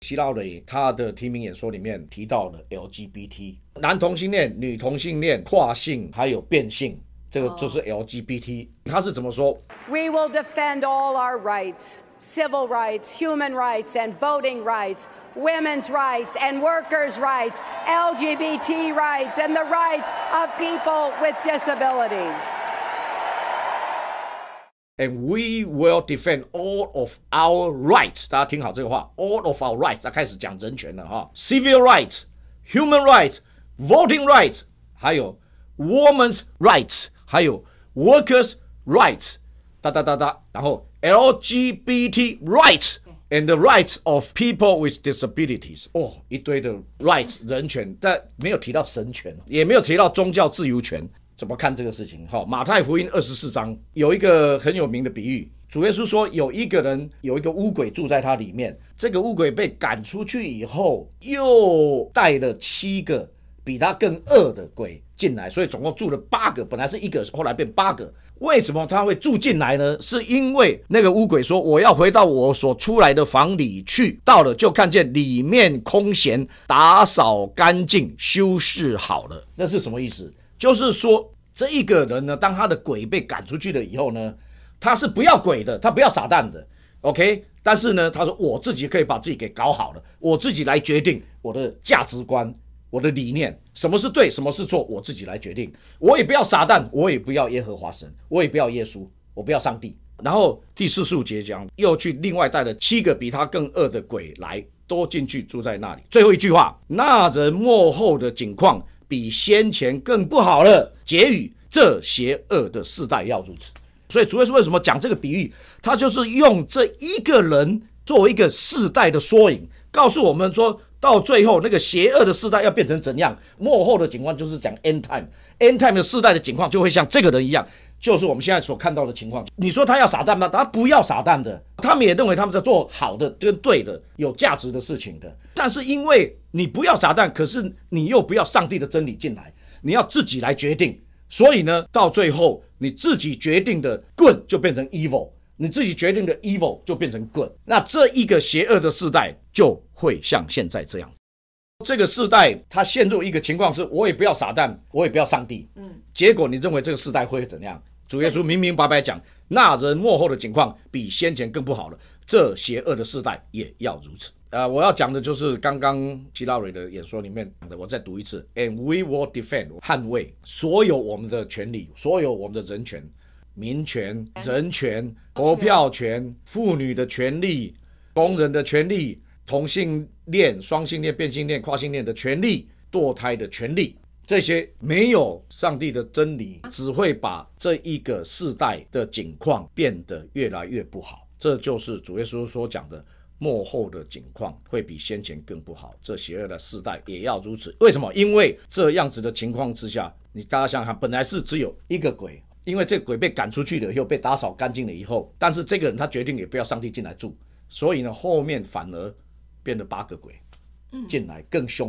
希拉里他的提名演说里面提到了 LGBT，男同性恋、女同性恋、跨性还有变性，这个就是 LGBT。他是怎么说？We will defend all our rights civil rights, human rights, and voting rights, women's rights, and workers' rights, LGBT rights, and the rights of people with disabilities. And we will defend all of our rights。大家听好这个话，all of our rights。他开始讲人权了哈，civil rights、human rights、voting rights，还有 women's rights，还有 workers' rights，哒哒哒哒，然后 LGBT rights and the rights of people with disabilities。哦，一堆的 rights 人权，但没有提到神权，也没有提到宗教自由权。 怎么看这个事情？哈，马太福音二十四章有一个很有名的比喻，主耶稣说有一个人有一个乌鬼住在他里面，这个乌鬼被赶出去以后，又带了七个比他更恶的鬼进来，所以总共住了八个，本来是一个，后来变八个。为什么他会住进来呢？是因为那个乌鬼说：“我要回到我所出来的房里去。”到了就看见里面空闲，打扫干净，修饰好了。那是什么意思？就是说，这一个人呢，当他的鬼被赶出去了以后呢，他是不要鬼的，他不要撒旦的，OK。但是呢，他说我自己可以把自己给搞好了，我自己来决定我的价值观、我的理念，什么是对，什么是错，我自己来决定。我也不要撒旦，我也不要耶和华神，我也不要耶稣，我不要上帝。然后第四十五节讲，又去另外带了七个比他更恶的鬼来，都进去住在那里。最后一句话，那人幕后的景况。比先前更不好了。结语：这邪恶的世代要如此。所以主要是为什么讲这个比喻？他就是用这一个人作为一个世代的缩影，告诉我们说到最后那个邪恶的世代要变成怎样。幕后的情况就是讲 end time，end time 的世代的情况就会像这个人一样，就是我们现在所看到的情况。你说他要撒旦吗？他不要撒旦的，他们也认为他们在做好的、跟对的、有价值的事情的。但是因为你不要撒旦，可是你又不要上帝的真理进来，你要自己来决定。所以呢，到最后你自己决定的 good 就变成 evil，你自己决定的 evil 就变成 good。那这一个邪恶的世代就会像现在这样。这个世代它陷入一个情况是，我也不要撒旦，我也不要上帝。嗯。结果你认为这个世代会怎样？主耶稣明明白白讲，那人幕后的情况比先前更不好了。这邪恶的世代也要如此。呃，我要讲的就是刚刚齐拉瑞的演说里面的，我再读一次。And we will defend 捍卫所有我们的权利，所有我们的人权、民权、人权、投票权、妇女的权利、工人的权利、同性恋、双性恋、变性恋、跨性恋的权利、堕胎的权利，这些没有上帝的真理，只会把这一个世代的景况变得越来越不好。这就是主耶稣所讲的。幕后的景况会比先前更不好，这邪恶的世代也要如此。为什么？因为这样子的情况之下，你大家想想看，本来是只有一个鬼，因为这鬼被赶出去了以后，被打扫干净了以后，但是这个人他决定也不要上帝进来住，所以呢，后面反而变得八个鬼进来，更凶。